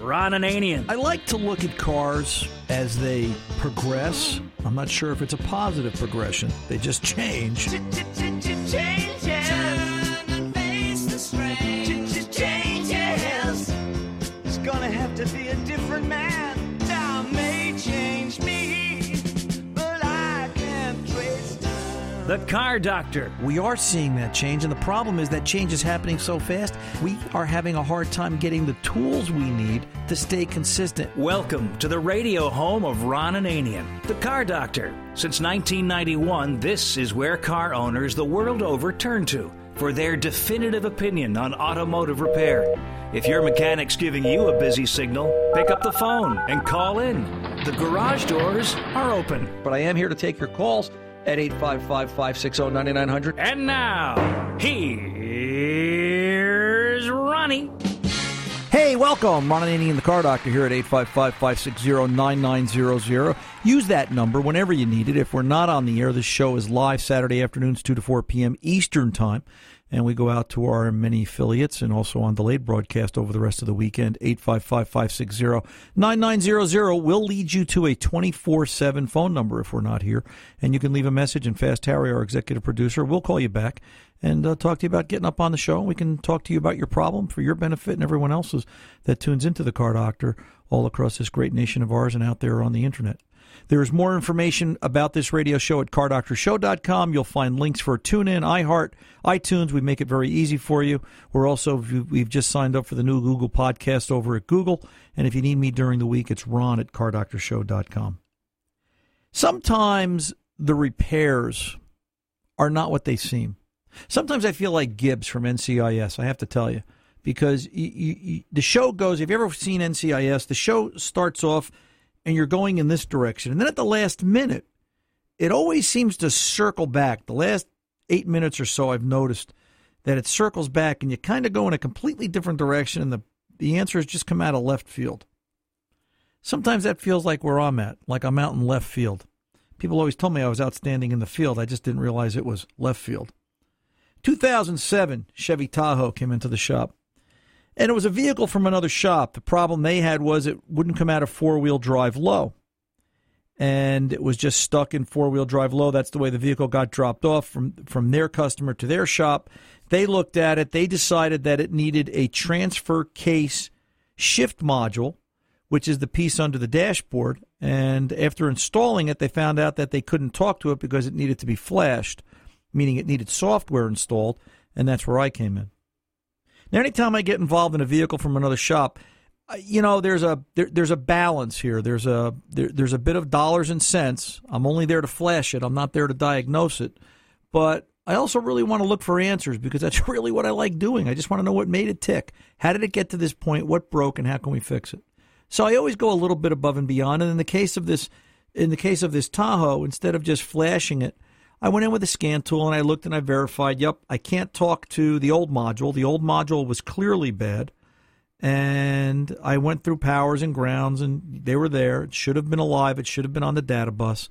Ron Ananian. I like to look at cars as they progress. I'm not sure if it's a positive progression. They just change. It's gonna have to be a different man. The Car Doctor. We are seeing that change, and the problem is that change is happening so fast, we are having a hard time getting the tools we need to stay consistent. Welcome to the radio home of Ron Ananian, the Car Doctor. Since 1991, this is where car owners the world over turn to for their definitive opinion on automotive repair. If your mechanic's giving you a busy signal, pick up the phone and call in. The garage doors are open. But I am here to take your calls at 855 560 9900. And now, here's Ronnie. Hey, welcome. Ron Ananian, the car doctor here at 855 560 9900. Use that number whenever you need it. If we're not on the air, this show is live Saturday afternoons, 2 to 4 p.m. Eastern Time. And we go out to our many affiliates and also on delayed broadcast over the rest of the weekend. 855 560 9900 will lead you to a 24 7 phone number if we're not here. And you can leave a message, and Fast Harry, our executive producer, will call you back and uh, talk to you about getting up on the show. We can talk to you about your problem for your benefit and everyone else's that tunes into the Car Doctor all across this great nation of ours and out there on the internet. There is more information about this radio show at cardoctorshow.com. You'll find links for TuneIn, iHeart, iTunes. We make it very easy for you. We're also, we've just signed up for the new Google podcast over at Google. And if you need me during the week, it's ron at cardoctorshow.com. Sometimes the repairs are not what they seem. Sometimes I feel like Gibbs from NCIS, I have to tell you, because you, you, the show goes, have you ever seen NCIS? The show starts off and you're going in this direction. And then at the last minute, it always seems to circle back. The last eight minutes or so, I've noticed that it circles back and you kind of go in a completely different direction and the, the answers just come out of left field. Sometimes that feels like where I'm at, like I'm out in left field. People always told me I was outstanding in the field. I just didn't realize it was left field. 2007 Chevy Tahoe came into the shop. And it was a vehicle from another shop. The problem they had was it wouldn't come out of four wheel drive low. And it was just stuck in four wheel drive low. That's the way the vehicle got dropped off from, from their customer to their shop. They looked at it. They decided that it needed a transfer case shift module, which is the piece under the dashboard. And after installing it, they found out that they couldn't talk to it because it needed to be flashed, meaning it needed software installed. And that's where I came in. Now, anytime I get involved in a vehicle from another shop, uh, you know, there's a there, there's a balance here. There's a there, there's a bit of dollars and cents. I'm only there to flash it. I'm not there to diagnose it. But I also really want to look for answers because that's really what I like doing. I just want to know what made it tick. How did it get to this point? What broke, and how can we fix it? So I always go a little bit above and beyond. And in the case of this, in the case of this Tahoe, instead of just flashing it, I went in with a scan tool and I looked and I verified, yep, I can't talk to the old module. The old module was clearly bad. And I went through powers and grounds and they were there. It should have been alive. It should have been on the data bus.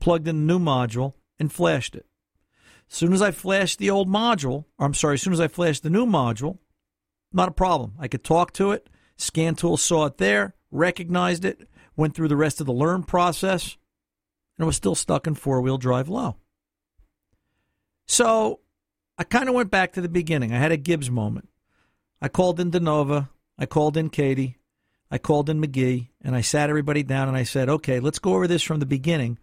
Plugged in the new module and flashed it. As soon as I flashed the old module, or I'm sorry, as soon as I flashed the new module, not a problem. I could talk to it. Scan tool saw it there, recognized it, went through the rest of the learn process, and it was still stuck in four wheel drive low. So I kind of went back to the beginning. I had a Gibbs moment. I called in DiNozzo. I called in Katie. I called in McGee, and I sat everybody down and I said, okay, let's go over this from the beginning.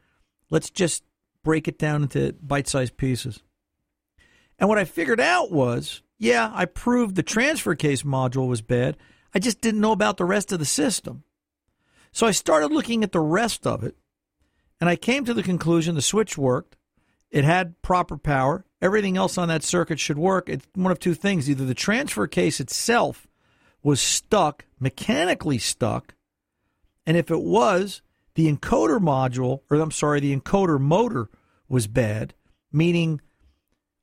Let's just break it down into bite sized pieces. And what I figured out was yeah, I proved the transfer case module was bad. I just didn't know about the rest of the system. So I started looking at the rest of it, and I came to the conclusion the switch worked. It had proper power. Everything else on that circuit should work. It's one of two things. Either the transfer case itself was stuck, mechanically stuck, and if it was, the encoder module, or I'm sorry, the encoder motor was bad, meaning,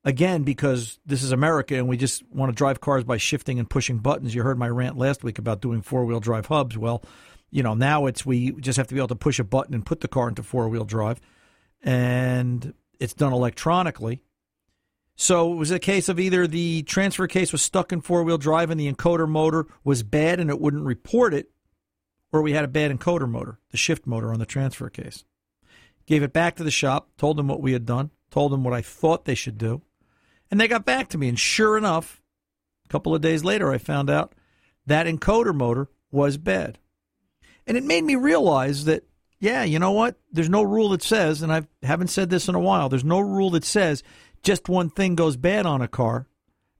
again, because this is America and we just want to drive cars by shifting and pushing buttons. You heard my rant last week about doing four wheel drive hubs. Well, you know, now it's we just have to be able to push a button and put the car into four wheel drive. And it's done electronically. So it was a case of either the transfer case was stuck in four wheel drive and the encoder motor was bad and it wouldn't report it, or we had a bad encoder motor, the shift motor on the transfer case. Gave it back to the shop, told them what we had done, told them what I thought they should do, and they got back to me. And sure enough, a couple of days later, I found out that encoder motor was bad. And it made me realize that, yeah, you know what? There's no rule that says, and I haven't said this in a while, there's no rule that says just one thing goes bad on a car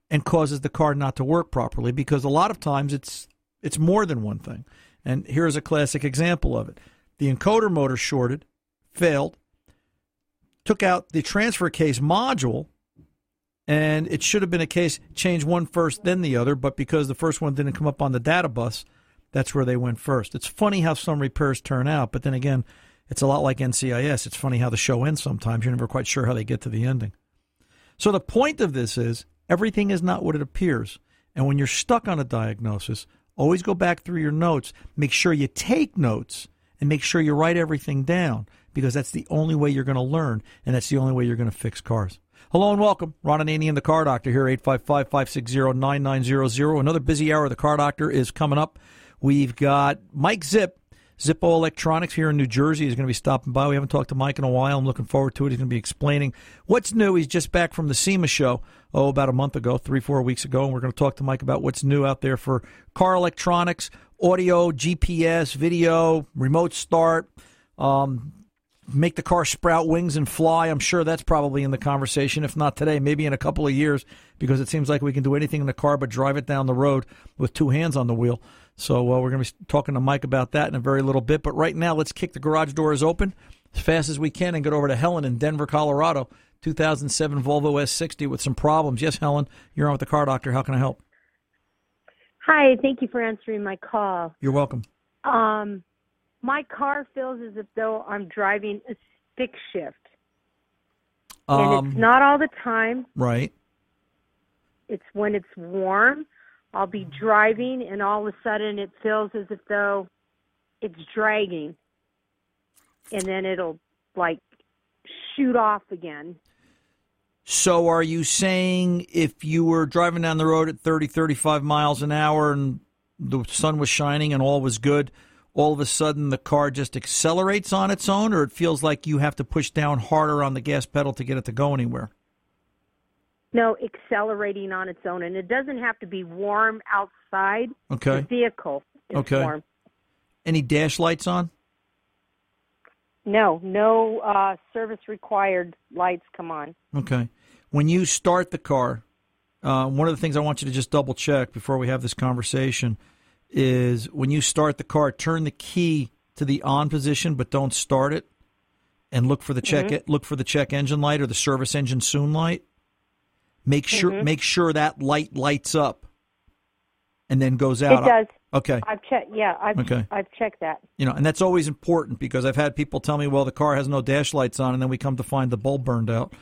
and causes the car not to work properly because a lot of times it's it's more than one thing. And here's a classic example of it. The encoder motor shorted, failed, took out the transfer case module, and it should have been a case change one first, then the other, but because the first one didn't come up on the data bus, that's where they went first. It's funny how some repairs turn out, but then again, it's a lot like NCIS. It's funny how the show ends sometimes. You're never quite sure how they get to the ending. So the point of this is everything is not what it appears. And when you're stuck on a diagnosis, always go back through your notes. Make sure you take notes and make sure you write everything down because that's the only way you're going to learn and that's the only way you're going to fix cars. Hello and welcome. Ron and Annie, Ananian, the Car Doctor here, 855-560-9900. Another busy hour of the Car Doctor is coming up. We've got Mike Zipp Zippo Electronics here in New Jersey is going to be stopping by. We haven't talked to Mike in a while. I'm looking forward to it. He's going to be explaining what's new. He's just back from the SEMA show, oh, about a month ago, three, four weeks ago, and we're going to talk to Mike about what's new out there for car electronics, audio, GPS, video, remote start, um, make the car sprout wings and fly. I'm sure that's probably in the conversation, if not today, maybe in a couple of years, because it seems like we can do anything in the car but drive it down the road with two hands on the wheel. So uh, we're going to be talking to Mike about that in a very little bit. But right now, let's kick the garage doors open as fast as we can and get over to Helen in Denver, Colorado. 2007 Volvo S60 with some problems. Yes, Helen, you're on with the car doctor. How can I help? Hi, thank you for answering my call. You're welcome. Um, my car feels as if though I'm driving a stick shift, and Um, it's not all the time. right. It's when it's warm. I'll be driving, and all of a sudden it feels as if though it's dragging, and then it'll like shoot off again. So are you saying if you were driving down the road at 30, 35 miles an hour and the sun was shining and all was good, all of a sudden the car just accelerates on its own, or it feels like you have to push down harder on the gas pedal to get it to go anywhere? No, accelerating on its own, and it doesn't have to be warm outside. Okay. The vehicle is Okay. warm. Any dash lights on? No, no uh, service required lights come on. Okay. When you start the car, uh, one of the things I want you to just double check before we have this conversation is when you start the car, turn the key to the on position, but don't start it, and look for the check look for the check engine light or the service engine soon light. Make sure make sure that light lights up, and then goes out. It does. Okay. I've checked. Yeah, I've Okay. I've checked that. You know, and that's always important because I've had people tell me, "Well, the car has no dash lights on," and then we come to find the bulb burned out,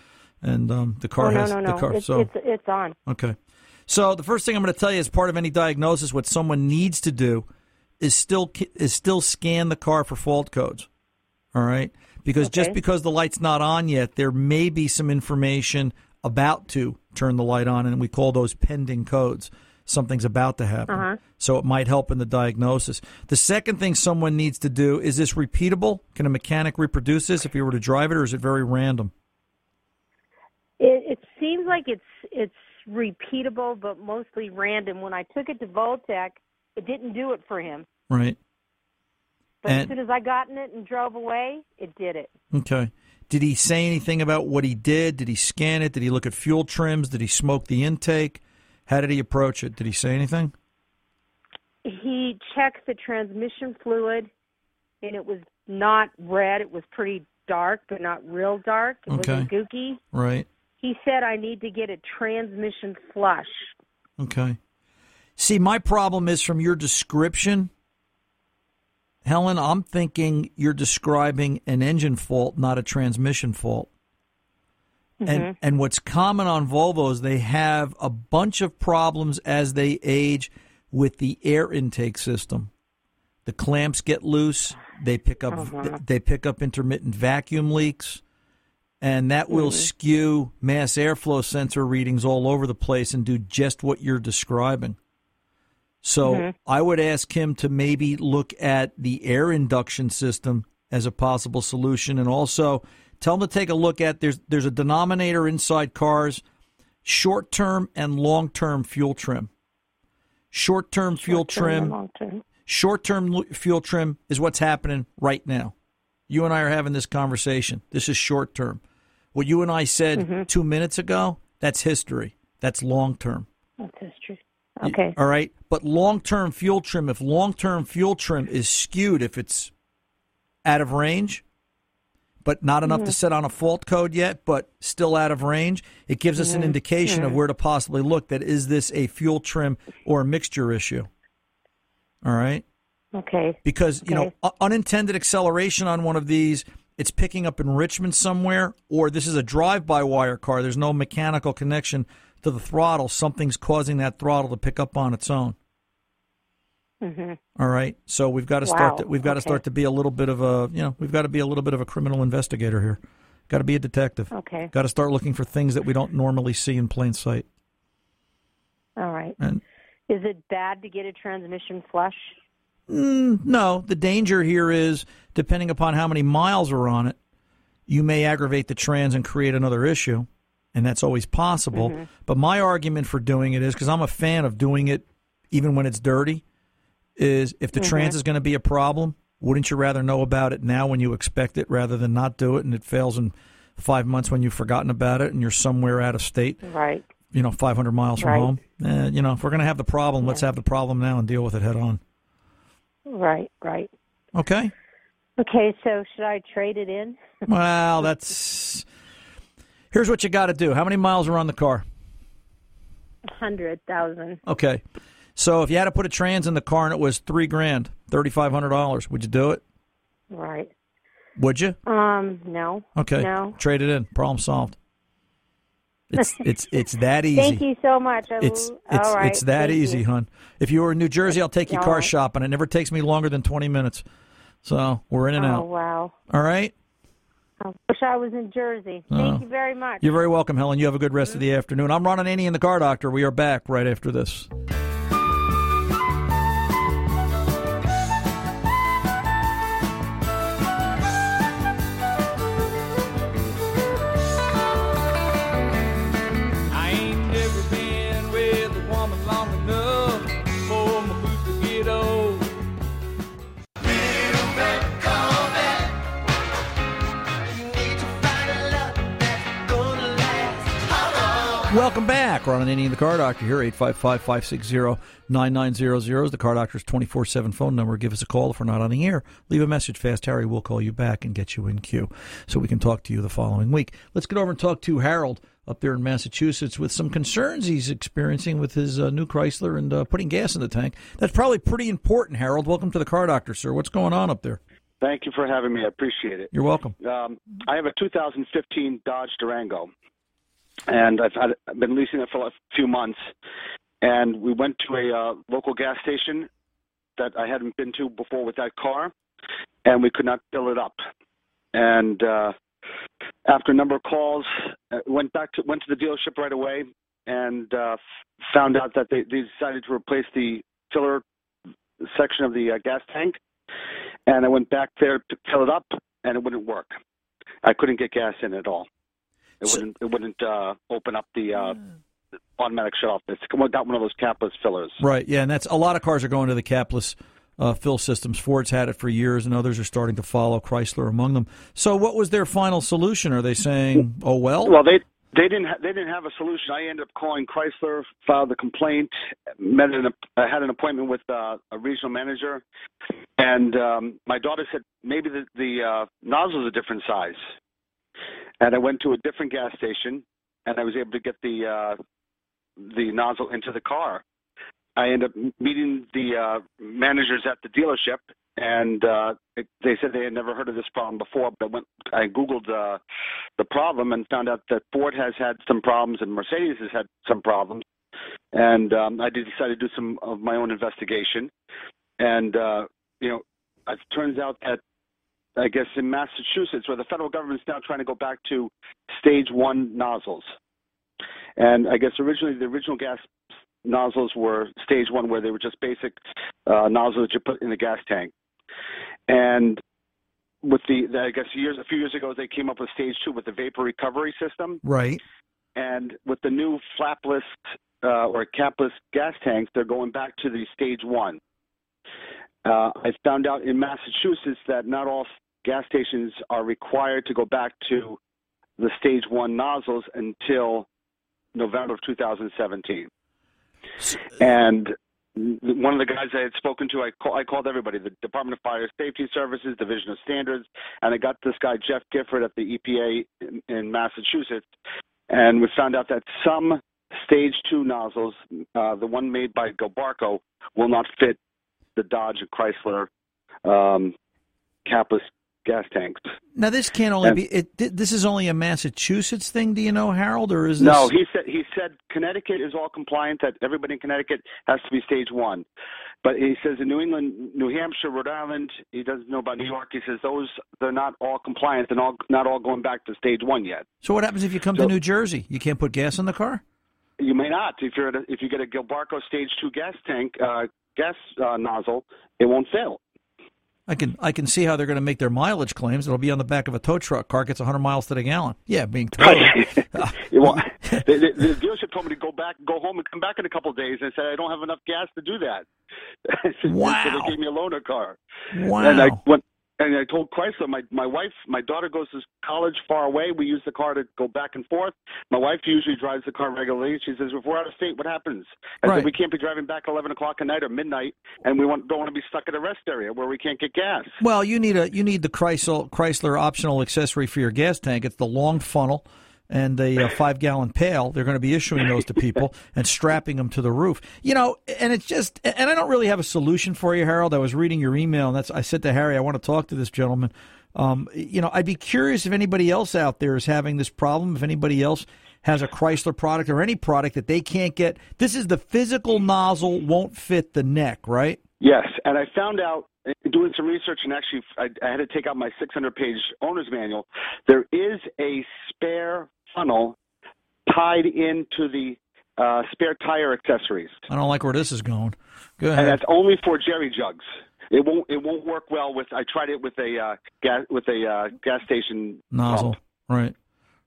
and um, the car oh no, has no, no. the car. It's, so it's it's on. Okay. So the first thing I'm going to tell you as part of any diagnosis, what someone needs to do is still is still scan the car for fault codes. All right, because just because the light's not on yet, there may be some information about to turn the light on, and we call those pending codes. Something's about to happen, Uh-huh. so it might help in the diagnosis. The second thing someone needs to do is this repeatable? Can a mechanic reproduce this if he were to drive it, or is it very random? It, it seems like it's it's repeatable, but mostly random. When I took it to Voltec, it didn't do it for him. Right. But And- as soon as I got in it and drove away, it did it. Okay. Did he say anything about what he did? Did he scan it? Did he look at fuel trims? Did he smoke the intake? How did he approach it? Did he say anything? He checked the transmission fluid, and it was not red. It was pretty dark, but not real dark. It Okay. wasn't gooky. Right. He said I need to get a transmission flush. Okay. See, my problem is from your description, Helen, I'm thinking you're describing an engine fault, not a transmission fault. And mm-hmm. and what's common on Volvos, they have a bunch of problems as they age with the air intake system. The clamps get loose. They pick up oh, they pick up intermittent vacuum leaks, and that will mm-hmm. skew mass airflow sensor readings all over the place and do just what you're describing. So mm-hmm. I would ask him to maybe look at the air induction system as a possible solution, and also tell him to take a look at there's there's a denominator inside cars, short term and long term fuel trim. Short term fuel trim, Long term. short term fuel trim is what's happening right now. You and I are having this conversation. This is short term. What you and I said mm-hmm. two minutes ago, that's history. That's long term. That's history. Okay. All right. But long term fuel trim, if long term fuel trim is skewed, if it's out of range, but not enough to mm-hmm. set on a fault code yet, but still out of range, it gives us an mm-hmm. indication of mm-hmm. where to possibly look that is this a fuel trim or a mixture issue? All right. Okay. Because, you know, unintended acceleration on one of these, it's picking up enrichment somewhere, or this is a drive by wire car. There's no mechanical connection to the throttle. Something's causing that throttle to pick up on its own. All right. So we've got to start. Wow. To, we've got to start to be a little bit of a, you know, we've got to be a little bit of a criminal investigator here. Got to be a detective. Okay. Got to start looking for things that we don't normally see in plain sight. All right. And Is it bad to get a transmission flush? Mm, no, the danger here is depending upon how many miles are on it, you may aggravate the trans and create another issue, and that's always possible. But my argument for doing it is because I'm a fan of doing it even when it's dirty. Is if the trans is going to be a problem, wouldn't you rather know about it now when you expect it rather than not do it and it fails in five months when you've forgotten about it and you're somewhere out of state, Right. you know, 500 miles from Right. home? Eh, you know, if we're going to have the problem, let's have the problem now and deal with it head on. Right. Right. Okay. Okay. So should I trade it in? Well, that's. Here's what you got to do. How many miles are on the car? Hundred thousand. Okay. So if you had to put a trans in the car and it was three grand, thirty five hundred dollars, would you do it? Right. Would you? Um. No. Okay. No. Trade it in. Problem solved. It's it's it's that easy. Thank you so much. I It's it's all right. it's that Thank easy, you. hon. If you were in New Jersey, I'll take you All car right. shopping. It never takes me longer than twenty minutes. So we're in and out. Oh out. wow. All right. I wish I was in Jersey. Thank oh. you very much. You're very welcome, Helen. You have a good rest of the afternoon. I'm Ron Ananian, the car doctor. We are back right after this. Back. Ron Ananian, the car doctor here, 855-560-9900 is the car doctor's 24-7 phone number. Give us a call if we're not on the air. Leave a message fast. Harry will call you back and get you in queue so we can talk to you the following week. Let's get over and talk to Harold up there in Massachusetts with some concerns he's experiencing with his uh, new Chrysler and uh, putting gas in the tank. That's probably pretty important, Harold. Welcome to the car doctor, sir. What's going on up there? Thank you for having me. I appreciate it. You're welcome. Um, I have a 2015 Dodge Durango, and I've, had, I've been leasing it for a few months. And we went to a uh, local gas station that I hadn't been to before with that car, and we could not fill it up. And uh, after a number of calls, uh, went back to went to the dealership right away, and uh, found out that they, they decided to replace the filler section of the uh, gas tank and I went back there to fill it up, and it wouldn't work. I couldn't get gas in at all. It So- wouldn't. It wouldn't uh, open up the uh, automatic shut off. It's got one of those capless fillers. Right. Yeah, and that's a lot of cars are going to the capless uh, fill systems. Ford's had it for years, and others are starting to follow. Chrysler among them. So, what was their final solution? Are they saying, "Oh well"? Well, they they didn't ha- they didn't have a solution. I ended up calling Chrysler, filed the complaint, met an had an appointment with uh, a regional manager, and um, my daughter said maybe the the uh, nozzle's a different size, and I went to a different gas station, and I was able to get the uh, the nozzle into the car. I ended up meeting the uh, managers at the dealership, and uh, they said they had never heard of this problem before. But when I googled uh, the problem and found out that Ford has had some problems and Mercedes has had some problems, and um, I did decide to do some of my own investigation, and uh, you know, it turns out that I guess in Massachusetts, where the federal government is now trying to go back to stage one nozzles. And I guess originally the original gas nozzles were stage one, where they were just basic uh, nozzles that you put in the gas tank. And with the, the I guess years a few years ago, they came up with stage two with the vapor recovery system. Right. And with the new flapless uh, or capless gas tanks, they're going back to the stage one. Uh, I found out in Massachusetts that not all gas stations are required to go back to the stage one nozzles until November of 2017. And one of the guys I had spoken to, I, call, I called everybody, the Department of Fire Safety Services, Division of Standards, and I got this guy, Jeff Gifford, at the EPA in, in Massachusetts, and we found out that some stage two nozzles, uh, the one made by Gilbarco, will not fit the Dodge and Chrysler um, capless gas tanks. Now this can't only And- be. It, this is only a Massachusetts thing. Do you know, Harold, or is this? No, he said he said Connecticut is all compliant. That everybody in Connecticut has to be stage one, but he says in New England, New Hampshire, Rhode Island, he doesn't know about New York. He says those they're not all compliant. They're all not all going back to stage one yet. So what happens if you come So- to New Jersey? You can't put gas in the car. You may not if you're at a, if you get a Gilbarco stage two gas tank uh, gas uh, nozzle, it won't fail. I can I can see how they're going to make their mileage claims. It'll be on the back of a tow truck. Car gets 100 miles to the gallon. Yeah, being towed. Won't- the, the, the dealership told me to go back, go home, and come back in a couple of days. And I said I don't have enough gas to do that. so Wow. they gave me a loaner car. wow. And I went and I told Chrysler, my my wife, my daughter goes to college far away. We use the car to go back and forth. My wife usually drives the car regularly. She says, if we're out of state, what happens? I Right. said, we can't be driving back eleven o'clock at night or midnight, and we want, don't want to be stuck in a rest area where we can't get gas. Well, you need a you need the Chrysler Chrysler optional accessory for your gas tank. It's the long funnel and a, uh five gallon pail. They're going to be issuing those to people and strapping them to the roof. You know, and it's just and I don't really have a solution for you, Harold. I was reading your email and that's I said to Harry, I want to talk to this gentleman. Um, you know, I'd be curious if anybody else out there is having this problem. If anybody else has a Chrysler product or any product that they can't get. This is the physical nozzle won't fit the neck, right? Yes, and I found out uh, doing some research, and actually, I, I had to take out my 600-page owner's manual. There is a spare funnel tied into the uh, spare tire accessories, I don't like where this is going. Go and ahead. that's only for jerry jugs. It won't. It won't work well with. I tried it with a uh, gas with a uh, gas station Nozzle. pump. Right.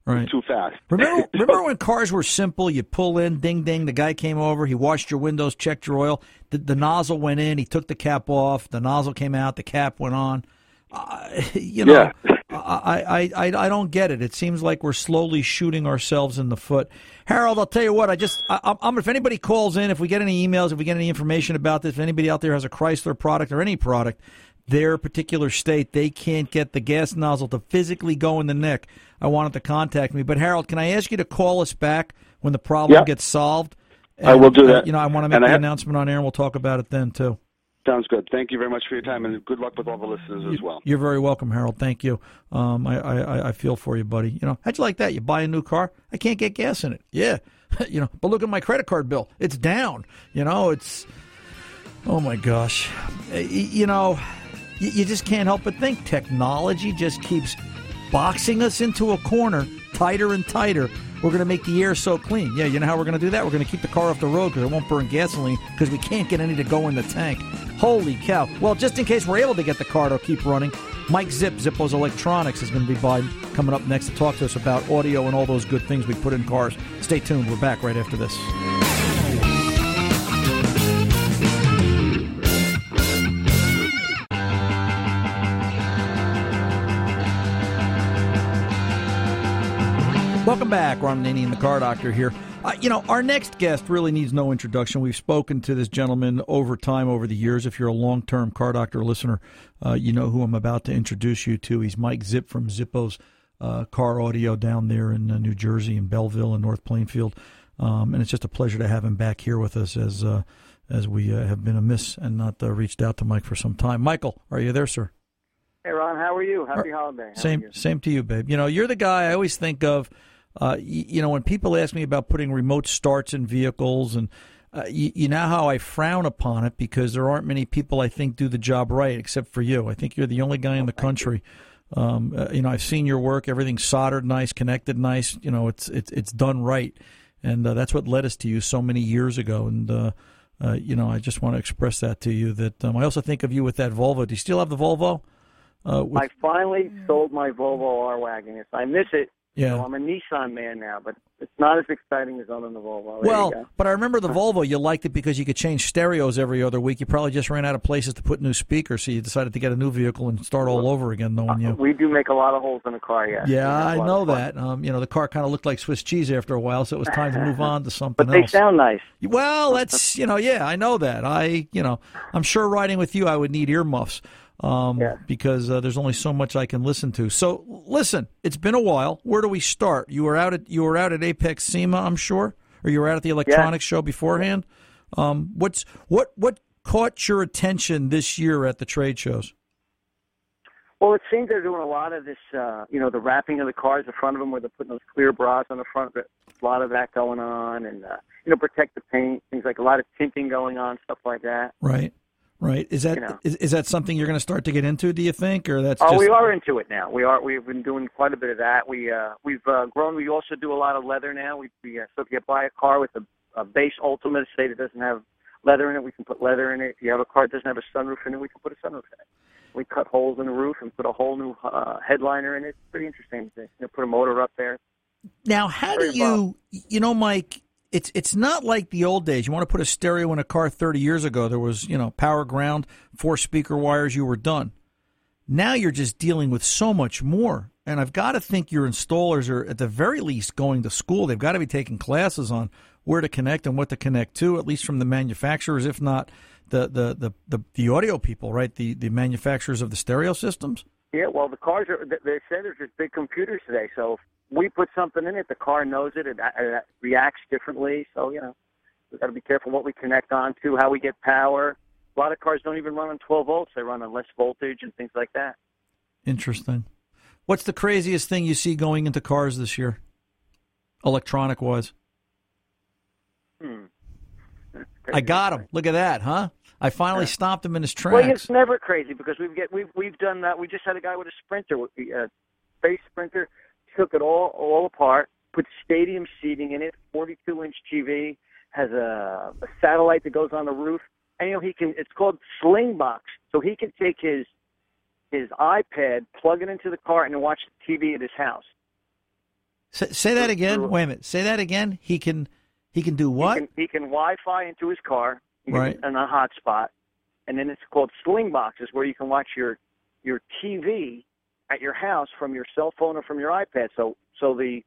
Right. Too fast. Remember, remember when cars were simple? You pull in, ding, ding. The guy came over. He washed your windows, checked your oil. The, the nozzle went in. He took the cap off. The nozzle came out. The cap went on. Uh, you know, Yeah. I, I, I, I don't get it. It seems like we're slowly shooting ourselves in the foot. Harold, I'll tell you what. I just, I, I'm, if anybody calls in, if we get any emails, if we get any information about this, if anybody out there has a Chrysler product or any product, their particular state, they can't get the gas nozzle to physically go in the neck. I wanted to contact me. But Harold, can I ask you to call us back when the problem Yeah. gets solved? I will do uh, that. you know, I want to make And the have- announcement on air, and we'll talk about it then too. Sounds good. Thank you very much for your time, and good luck with all the listeners as well. You're very welcome, Harold. Thank you. Um, I, I, I feel for you, buddy. You know, how'd you like that? You buy a new car, I can't get gas in it. Yeah, you know, but look at my credit card bill. It's down. You know, it's. Oh my gosh, Uh, you know, you, you just can't help but think technology just keeps boxing us into a corner tighter and tighter. We're going to make the air so clean. Yeah, you know how we're going to do that? We're going to keep the car off the road because it won't burn gasoline because we can't get any to go in the tank. Holy cow. Well, just in case we're able to get the car to keep running, Mike Zipp, Zippo's Electronics, is going to be by coming up next to talk to us about audio and all those good things we put in cars. Stay tuned. We're back right after this. Welcome back. Ron Naney, and the car doctor here. Uh, you know, our next guest really needs no introduction. We've spoken to this gentleman over time, over the years. If you're a long term car doctor listener, uh, you know who I'm about to introduce you to. He's Mike Zipp from Zippo's uh, Car Audio down there in uh, New Jersey, in Belleville, and North Plainfield. Um, and it's just a pleasure to have him back here with us as uh, as we uh, have been amiss and not uh, reached out to Mike for some time. Michael, are you there, sir? Hey Ron, how are you? Happy holiday. How Same, same to you, babe. You know, you're the guy I always think of. Uh, you, you know, when people ask me about putting remote starts in vehicles, and uh, you, you know how I frown upon it because there aren't many people I think do the job right, except for you. I think you're the only guy in the country. Um, uh, you know, I've seen your work. Everything's soldered nice, connected nice. You know, it's it's it's done right. and uh, that's what led us to you so many years ago. And uh, uh, you know, I just want to express that to you. That um, I also think of you with that Volvo. Do you still have the Volvo? Uh, with... I finally sold my Volvo R wagon. Yes, I miss it. Yeah, I'm a Nissan man now, but it's not as exciting as owning the Volvo. There well, but I remember the Volvo. You liked it because you could change stereos every other week. You probably just ran out of places to put new speakers, so you decided to get a new vehicle and start all over again, knowing you. We do make a lot of holes in the car, yeah. Yeah, I know that. Um, you know, the car kind of looked like Swiss cheese after a while, so it was time to move on to something but they else. sound nice. Well, that's you know, yeah, I know that. I you know, I'm sure riding with you, I would need earmuffs um, yeah. because uh, there's only so much I can listen to. So listen, it's been a while. Where do we start? You were out at you were out at AAPEX SEMA, I'm sure, or you were out at the electronics yeah. show beforehand. Um, what's what what caught your attention this year at the trade shows? Well, it seems they're doing a lot of this, uh, you know, the wrapping of the cars in front of them, where they're putting those clear bras on the front. A lot of that going on, and uh, you know, protect the paint, things like a lot of tinting going on, stuff like that. Right. Right. Is that you know. is, is that something you're going to start to get into? Do you think, or that's? Oh, just... we are into it now. We are. We've been doing quite a bit of that. We uh, we've uh, grown. We also do a lot of leather now. We, we uh, so if you buy a car with a, a base Ultimate, say that doesn't have leather in it, we can put leather in it. If you have a car that doesn't have a sunroof in it, we can put a sunroof in it. We cut holes in the roof and put a whole new uh, headliner in it. It's pretty interesting. You know, put a motor up there. Now, how Very do you, involved. you know, Mike? It's it's not like the old days. You want to put a stereo in a car 30 years ago, there was, you know, power ground, four speaker wires, you were done. Now you're just dealing with so much more. And I've got to think your installers are at the very least going to school. They've got to be taking classes on where to connect and what to connect to, at least from the manufacturers, if not the the the, the, the audio people, right? The the manufacturers of the stereo systems. Yeah, well, the cars are. They said there's just big computers today, so we put something in it, the car knows it, it, it reacts differently. So you know, we've got to be careful what we connect on to, how we get power. A lot of cars don't even run on 12 volts; they run on less voltage and things like that. Interesting. What's the craziest thing you see going into cars this year, electronic wise? Hmm. I got him. Look at that, huh? I finally stopped him in his tracks. Well, it's never crazy because we've get we've we've done that. We just had a guy with a Sprinter, a uh, space Sprinter took it all all apart, put stadium seating in it, 42 inch TV, has a, a satellite that goes on the roof, and you know he can. It's called Slingbox, so he can take his his iPad, plug it into the car, and watch the TV at his house. Say, say that again. Wait a minute. Say that again. He can he can do what? He can, he can Wi-Fi into his car, right, and a hotspot, and then it's called Slingboxes, where you can watch your your TV at your house from your cell phone or from your iPad. So so the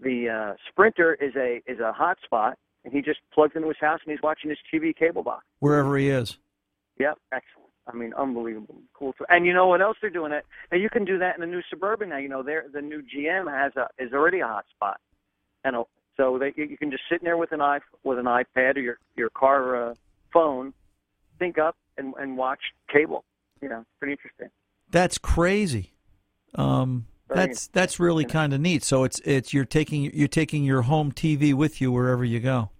the uh, Sprinter is a is a hotspot, and he just plugs into his house and he's watching his TV cable box wherever he is. Yep, excellent. I mean, unbelievable, cool. And you know what else they're doing? That now you can do that in the new Suburban. Now you know there the new GM has a is already a hotspot, and a, so they you can just sit in there with an i with an iPad or your your car uh, phone, sync up and and watch cable. You know, pretty interesting. That's crazy. Um, that's that's really kind of neat. So it's it's you're taking you're taking your home TV with you wherever you go.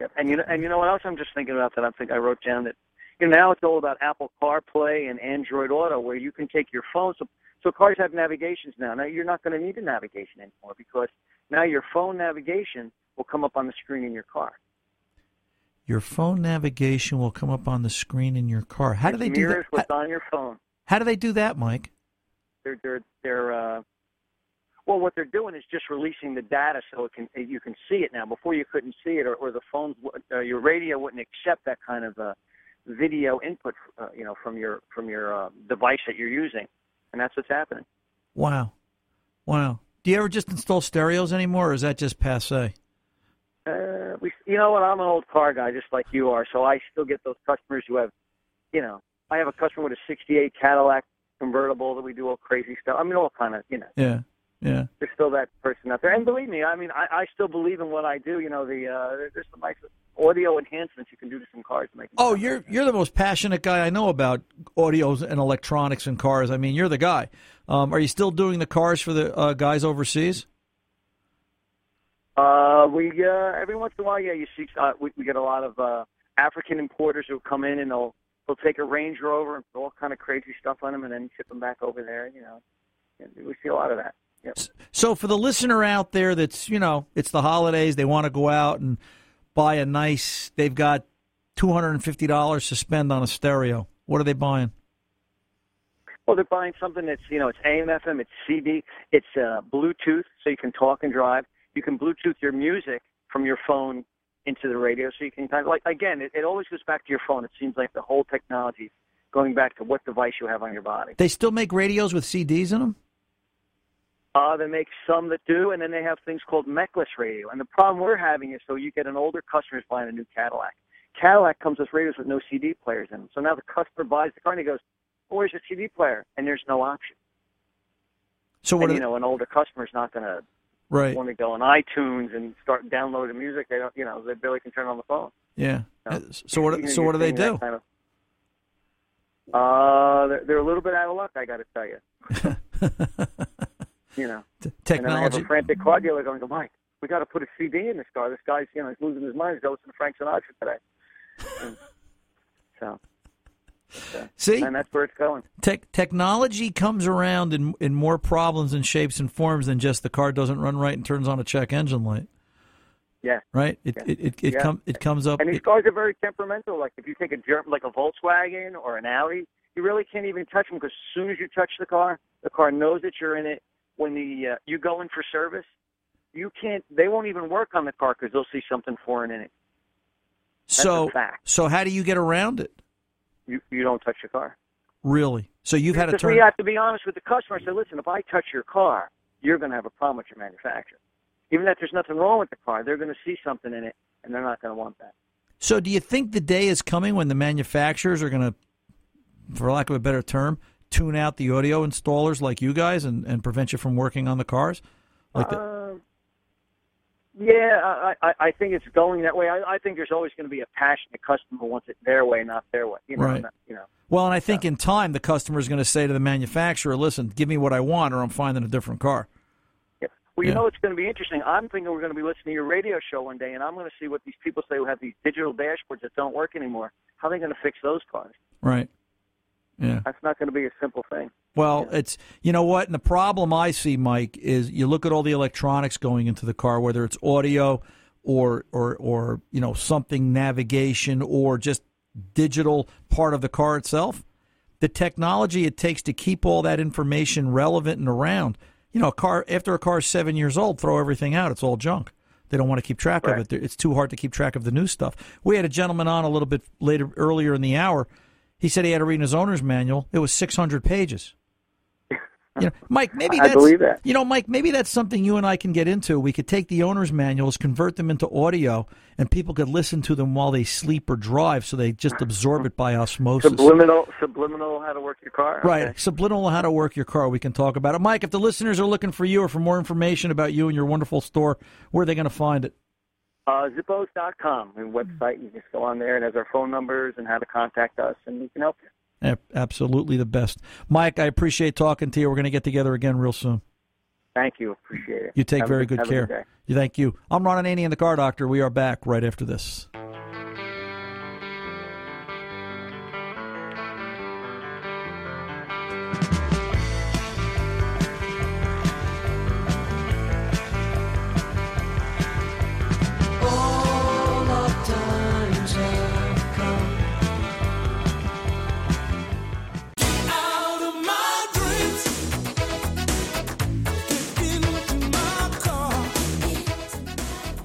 Yep. And you know and you know what else I'm just thinking about that I think I wrote down that you know now it's all about Apple CarPlay and Android Auto where you can take your phone so so cars have navigations now. Now you're not going to need a navigation anymore because now your phone navigation will come up on the screen in your car. Your phone navigation will come up on the screen in your car. How do they do that? What's on your phone? How do they do that, Mike? They're they're they're uh, well, what they're doing is just releasing the data so it can you can see it now. Before you couldn't see it, or, or the phones, uh, your radio wouldn't accept that kind of uh, video input, uh, you know, from your from your uh, device that you're using, and that's what's happening. Wow, wow. Do you ever just install stereos anymore, or is that just passe? Uh, we, you know what? I'm an old car guy, just like you are, so I still get those customers who have, you know, I have a customer with a '68 Cadillac convertible that we do all crazy stuff. I mean, all kind of, you know. Yeah. Yeah. There's still that person out there, and believe me, I mean, I, I still believe in what I do. You know, the uh, there's some nice audio enhancements you can do to some cars to make. oh, you're you're the most passionate guy I know about audios and electronics and cars. I mean, you're the guy. Um, are you still doing the cars for the uh, guys overseas? Uh, we uh, every once in a while, yeah, you see, uh, we, we get a lot of uh, African importers who come in and they'll they'll take a Range Rover and put all kind of crazy stuff on them, and then ship them back over there. You know, and we see a lot of that. Yep. So for the listener out there that's, you know, it's the holidays, they want to go out and buy a nice, they've got $250 to spend on a stereo. What are they buying? Well, they're buying something that's you know it's AM, FM, it's CD, it's uh, Bluetooth, so you can talk and drive. You can Bluetooth your music from your phone into the radio, so you can kind of like again, it, it always goes back to your phone. It seems like the whole technology going back to what device you have on your body. They still make radios with CDs in them? Uh, they make some that do, and then they have things called mechless radio. And the problem we're having is so you get an older customer who's buying a new Cadillac. Cadillac comes with radios with no CD players in them. So now the customer buys the car and he goes, oh, "Where's your CD player?" And there's no option. So what and you know, an older customer's not going to right. want to go on iTunes and start downloading music. They don't, you know, they barely can turn on the phone. Yeah. Uh, So what so what do they do? kind of- uh, they're, they're a little bit out of luck, I got to tell you. You know, T- and then I have Technology a frantic car dealer going, Mike, we got to put a CD in this car. This guy's, you know, he's losing his mind. He's going to listen to Frank Sinatra today. And so, See? and that's where it's going. Tech technology comes around in in more problems and shapes and forms than just the car doesn't run right and turns on a check engine light. Yeah. Right? It Yeah. it it, it, Yeah. com- it comes up And these it- cars are very temperamental. Like if you take a germ, like a Volkswagen or an Audi, you really can't even touch them because as soon as you touch the car, the car knows that you're in it. When the uh, you go in for service, you can't. They won't even work on the car because they'll see something foreign in it. That's so so how do you get around it? You you don't touch your car. Really? So you've had to Because turn we have to be honest with the customer. and Say, listen, if I touch your car, you're going to have a problem with your manufacturer. Even if there's nothing wrong with the car, they're going to see something in it, and they're not going to want that. So do you think the day is coming when the manufacturers are going to for lack of a better term tune out the audio installers like you guys and, and prevent you from working on the cars? Like the, Um, yeah, I, I, I think it's going that way. I, I think there's always going to be a passionate customer who wants it their way, not their way. You know, Right. not- you know. Well, and I think in time the customer is going to say to the manufacturer, "Listen, give me what I want, or I'm finding a different car." Yeah. Well, you Yeah. know it's going to be interesting. I'm thinking we're going to be listening to your radio show one day, and I'm going to see what these people say who have these digital dashboards that don't work anymore. How are they going to fix those cars? Right. Yeah. That's not going to be a simple thing. Well, it's you know what, and the problem I see, Mike, is you look at all the electronics going into the car, whether it's audio or or or you know something navigation or just digital part of the car itself. The technology it takes to keep all that information relevant and around. You know, a car after a car's seven years old, throw everything out; it's all junk. They don't want to keep track Right. of it. It's too hard to keep track of the new stuff. We had a gentleman on a little bit later earlier in the hour. He said he had to read his owner's manual. It was 600 pages. You know, Mike, maybe I that's believe that. you know, Mike, maybe that's something you and I can get into. We could take the owner's manuals, convert them into audio, and people could listen to them while they sleep or drive, so they just absorb it by osmosis. Subliminal, subliminal, how to work your car. Right, Okay. subliminal how to work your car. We can talk about it, Mike. If the listeners are looking for you or for more information about you and your wonderful store, where are they going to find it? Uh, Zippos.com, a website. You just go on there and has our phone numbers and how to contact us, and we can help you. Absolutely the best, Mike. I appreciate talking to you. We're going to get together again real soon. Thank you. Appreciate it. You take Have a very good care. You thank you. I'm Ron Ananian, the Car Doctor. We are back right after this.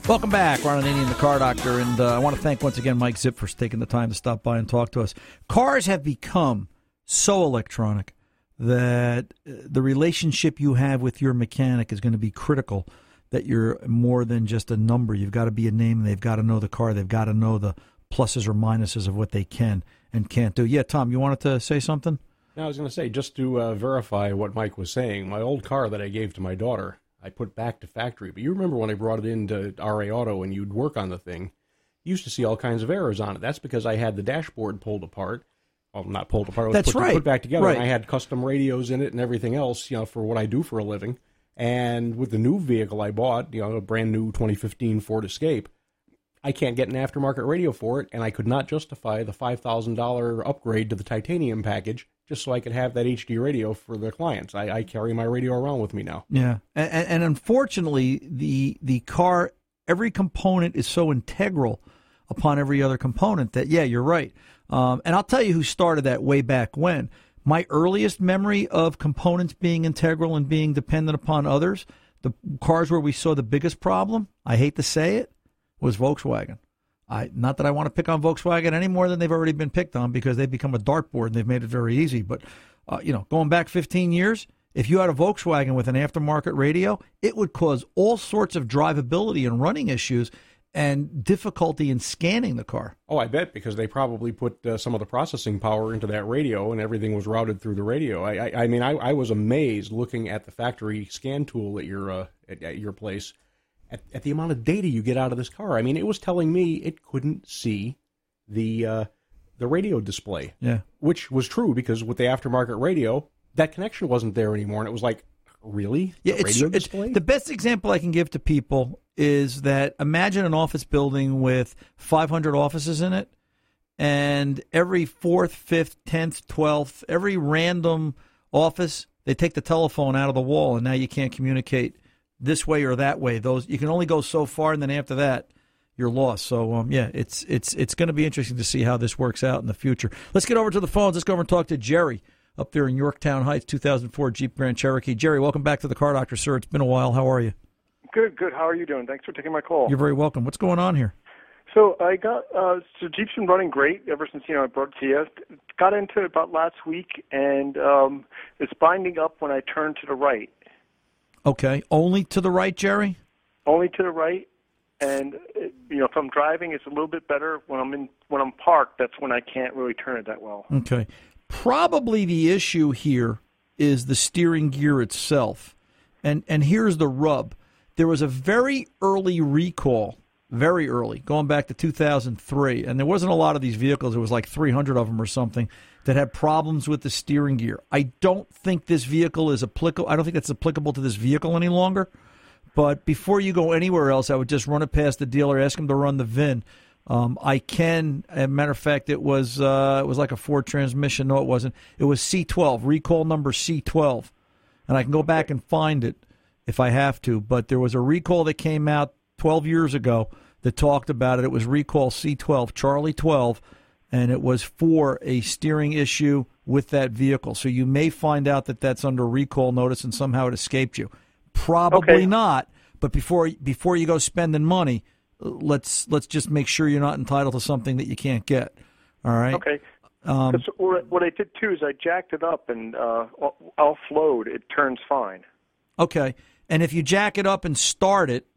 Welcome back, Ron Ananian, the Car Doctor, and uh, I want to thank once again Mike Zipp for taking the time to stop by and talk to us. Cars have become so electronic that uh, the relationship you have with your mechanic is going to be critical. That you're more than just a number. You've got to be a name. And they've got to know the car. They've got to know the pluses or minuses of what they can and can't do. Yeah, Tom, you wanted to say something? Now, I was going to say, just to uh, verify what Mike was saying, my old car that I gave to my daughter, I put back to factory. But you remember when I brought it into RA Auto and you'd work on the thing, you used to see all kinds of errors on it. That's because I had the dashboard pulled apart. Well, not pulled apart. That's put, right. Put back together. Right. And I had custom radios in it and everything else, you know, for what I do for a living. And with the new vehicle I bought, you know, a brand new 2015 Ford Escape, I can't get an aftermarket radio for it, and I could not justify the five thousand dollar upgrade to the titanium package just so I could have that HD radio for the clients. I, I carry my radio around with me now. Yeah, and, and unfortunately, the the car every component is so integral upon every other component that yeah, you're right. Um, and I'll tell you who started that way back when. My earliest memory of components being integral and being dependent upon others, the cars where we saw the biggest problem, I hate to say it, was Volkswagen. I not that I want to pick on Volkswagen any more than they've already been picked on because they've become a dartboard and they've made it very easy. But uh, you know, going back 15 years, if you had a Volkswagen with an aftermarket radio, it would cause all sorts of drivability and running issues and difficulty in scanning the car. Oh, I bet because they probably put uh, some of the processing power into that radio, and everything was routed through the radio. I, I, I mean, I, I, was amazed looking at the factory scan tool at your uh, at, at, your place, at, at, the amount of data you get out of this car. I mean, it was telling me it couldn't see the uh, the radio display. Yeah, which was true because with the aftermarket radio, that connection wasn't there anymore, and it was like, really? Yeah, it's, it's, the best example I can give to people is that imagine an office building with 500 offices in it, and every fourth, fifth, tenth, twelfth, every random office, they take the telephone out of the wall, and now you can't communicate this way or that way. Those you can only go so far, and then after that, you're lost. So um, yeah, it's it's it's going to be interesting to see how this works out in the future. Let's get over to the phones. Let's go over and talk to Jerry up there in Yorktown Heights, 2004 Jeep Grand Cherokee. Jerry, welcome back to the Car Doctor, sir. It's been a while. How are you? Good, good. How are you doing? Thanks for taking my call. You're very welcome. What's going on here? So I got uh, so Jeep's been running great ever since you know I brought it to you. Got into it about last week, and um, it's binding up when I turn to the right. Okay, only to the right, Jerry. Only to the right, and you know if I'm driving, it's a little bit better. When I'm in when I'm parked, that's when I can't really turn it that well. Okay, Probably the issue here is the steering gear itself. And and here's the rub. There was a very early recall, very early, going back to 2003, and there wasn't a lot of these vehicles. There was like 300 of them or something that had problems with the steering gear. I don't think this vehicle is applicable. I don't think that's applicable to this vehicle any longer. But before you go anywhere else, I would just run it past the dealer, ask him to run the VIN. Um, I can, as a matter of fact, it was uh, it was like a Ford transmission. No, it wasn't. It was C12 recall number C12, and I can go back and find it if I have to. But there was a recall that came out 12 years ago that talked about it. It was recall C12 Charlie 12, and it was for a steering issue with that vehicle. So you may find out that that's under recall notice and somehow it escaped you. Probably okay. not. But before before you go spending money let's let's just make sure you're not entitled to something that you can't get. All right. Okay. Um, what I did too is I jacked it up and uh, offload. It turns fine. Okay. And if you jack it up and start it,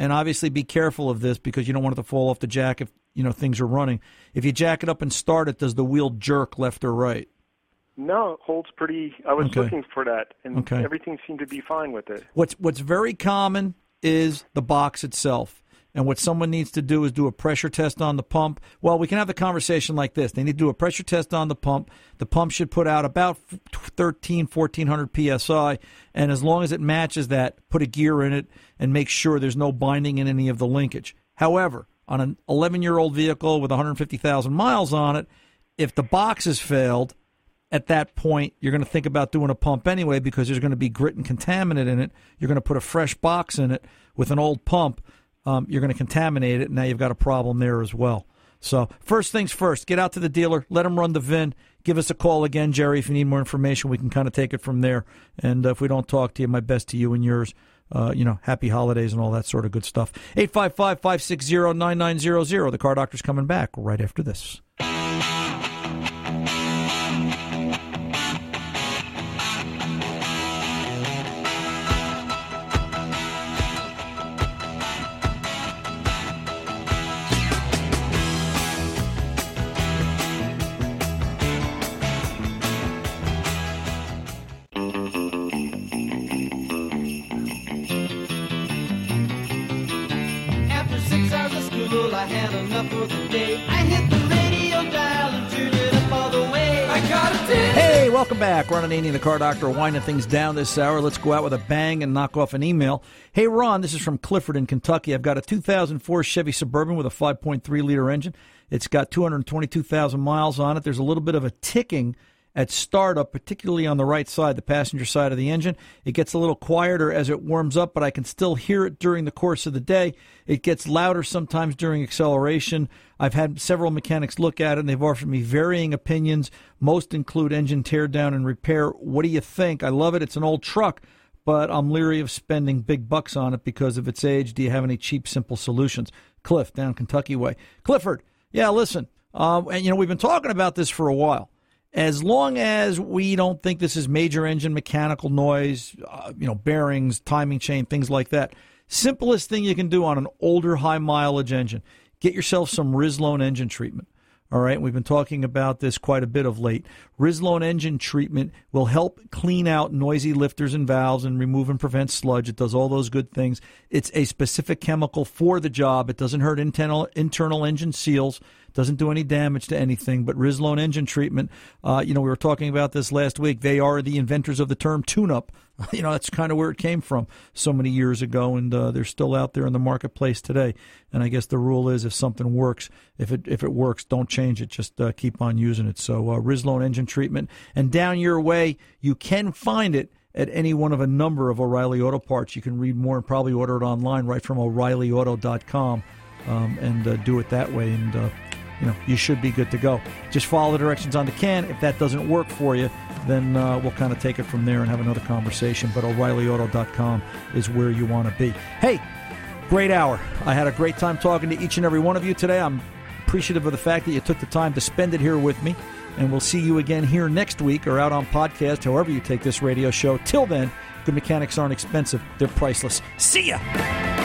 and obviously be careful of this because you don't want it to fall off the jack if you know things are running. If you jack it up and start it, does the wheel jerk left or right? No, it holds pretty. I was okay. looking for that, and okay. everything seemed to be fine with it. What's What's very common is the box itself. And what someone needs to do is do a pressure test on the pump. Well, we can have the conversation like this. They need to do a pressure test on the pump. The pump should put out about 13, 1400 psi. And as long as it matches that, put a gear in it and make sure there's no binding in any of the linkage. However, on an 11 year old vehicle with 150,000 miles on it, if the box has failed, at that point, you're going to think about doing a pump anyway because there's going to be grit and contaminant in it. You're going to put a fresh box in it with an old pump um, you're going to contaminate it. And now you've got a problem there as well. So, first things first, get out to the dealer, let them run the VIN. Give us a call again, Jerry, if you need more information. We can kind of take it from there. And uh, if we don't talk to you, my best to you and yours. Uh, you know, happy holidays and all that sort of good stuff. 855 560 9900. The car doctor's coming back right after this. Hey, welcome back. Ron Ananian the Car Doctor winding things down this hour. Let's go out with a bang and knock off an email. Hey, Ron, this is from Clifford in Kentucky. I've got a 2004 Chevy Suburban with a 5.3 liter engine. It's got 222,000 miles on it. There's a little bit of a ticking at startup, particularly on the right side, the passenger side of the engine. It gets a little quieter as it warms up, but I can still hear it during the course of the day. It gets louder sometimes during acceleration. I've had several mechanics look at it and they've offered me varying opinions. Most include engine teardown and repair. What do you think? I love it. It's an old truck, but I'm leery of spending big bucks on it because of its age. Do you have any cheap, simple solutions? Cliff, down Kentucky way. Clifford, yeah, listen. Um, and you know we've been talking about this for a while as long as we don't think this is major engine mechanical noise, uh, you know, bearings, timing chain, things like that. Simplest thing you can do on an older high mileage engine, get yourself some Rislone engine treatment. All right, we've been talking about this quite a bit of late. Rislone engine treatment will help clean out noisy lifters and valves and remove and prevent sludge. It does all those good things. It's a specific chemical for the job. It doesn't hurt internal internal engine seals doesn't do any damage to anything. But Rislone engine treatment, uh, you know, we were talking about this last week. They are the inventors of the term tune-up. You know, that's kind of where it came from so many years ago, and uh, they're still out there in the marketplace today. And I guess the rule is, if something works, if it if it works, don't change it. Just uh, keep on using it. So uh, Rislone engine treatment, and down your way, you can find it at any one of a number of O'Reilly Auto Parts. You can read more and probably order it online right from O'ReillyAuto.com um, and uh, do it that way. And uh, you know, you should be good to go. Just follow the directions on the can. If that doesn't work for you, then uh, we'll kind of take it from there and have another conversation. But O'ReillyAuto.com is where you want to be. Hey, great hour. I had a great time talking to each and every one of you today. I'm appreciative of the fact that you took the time to spend it here with me. And we'll see you again here next week or out on podcast, however you take this radio show. Till then, good mechanics aren't expensive, they're priceless. See ya!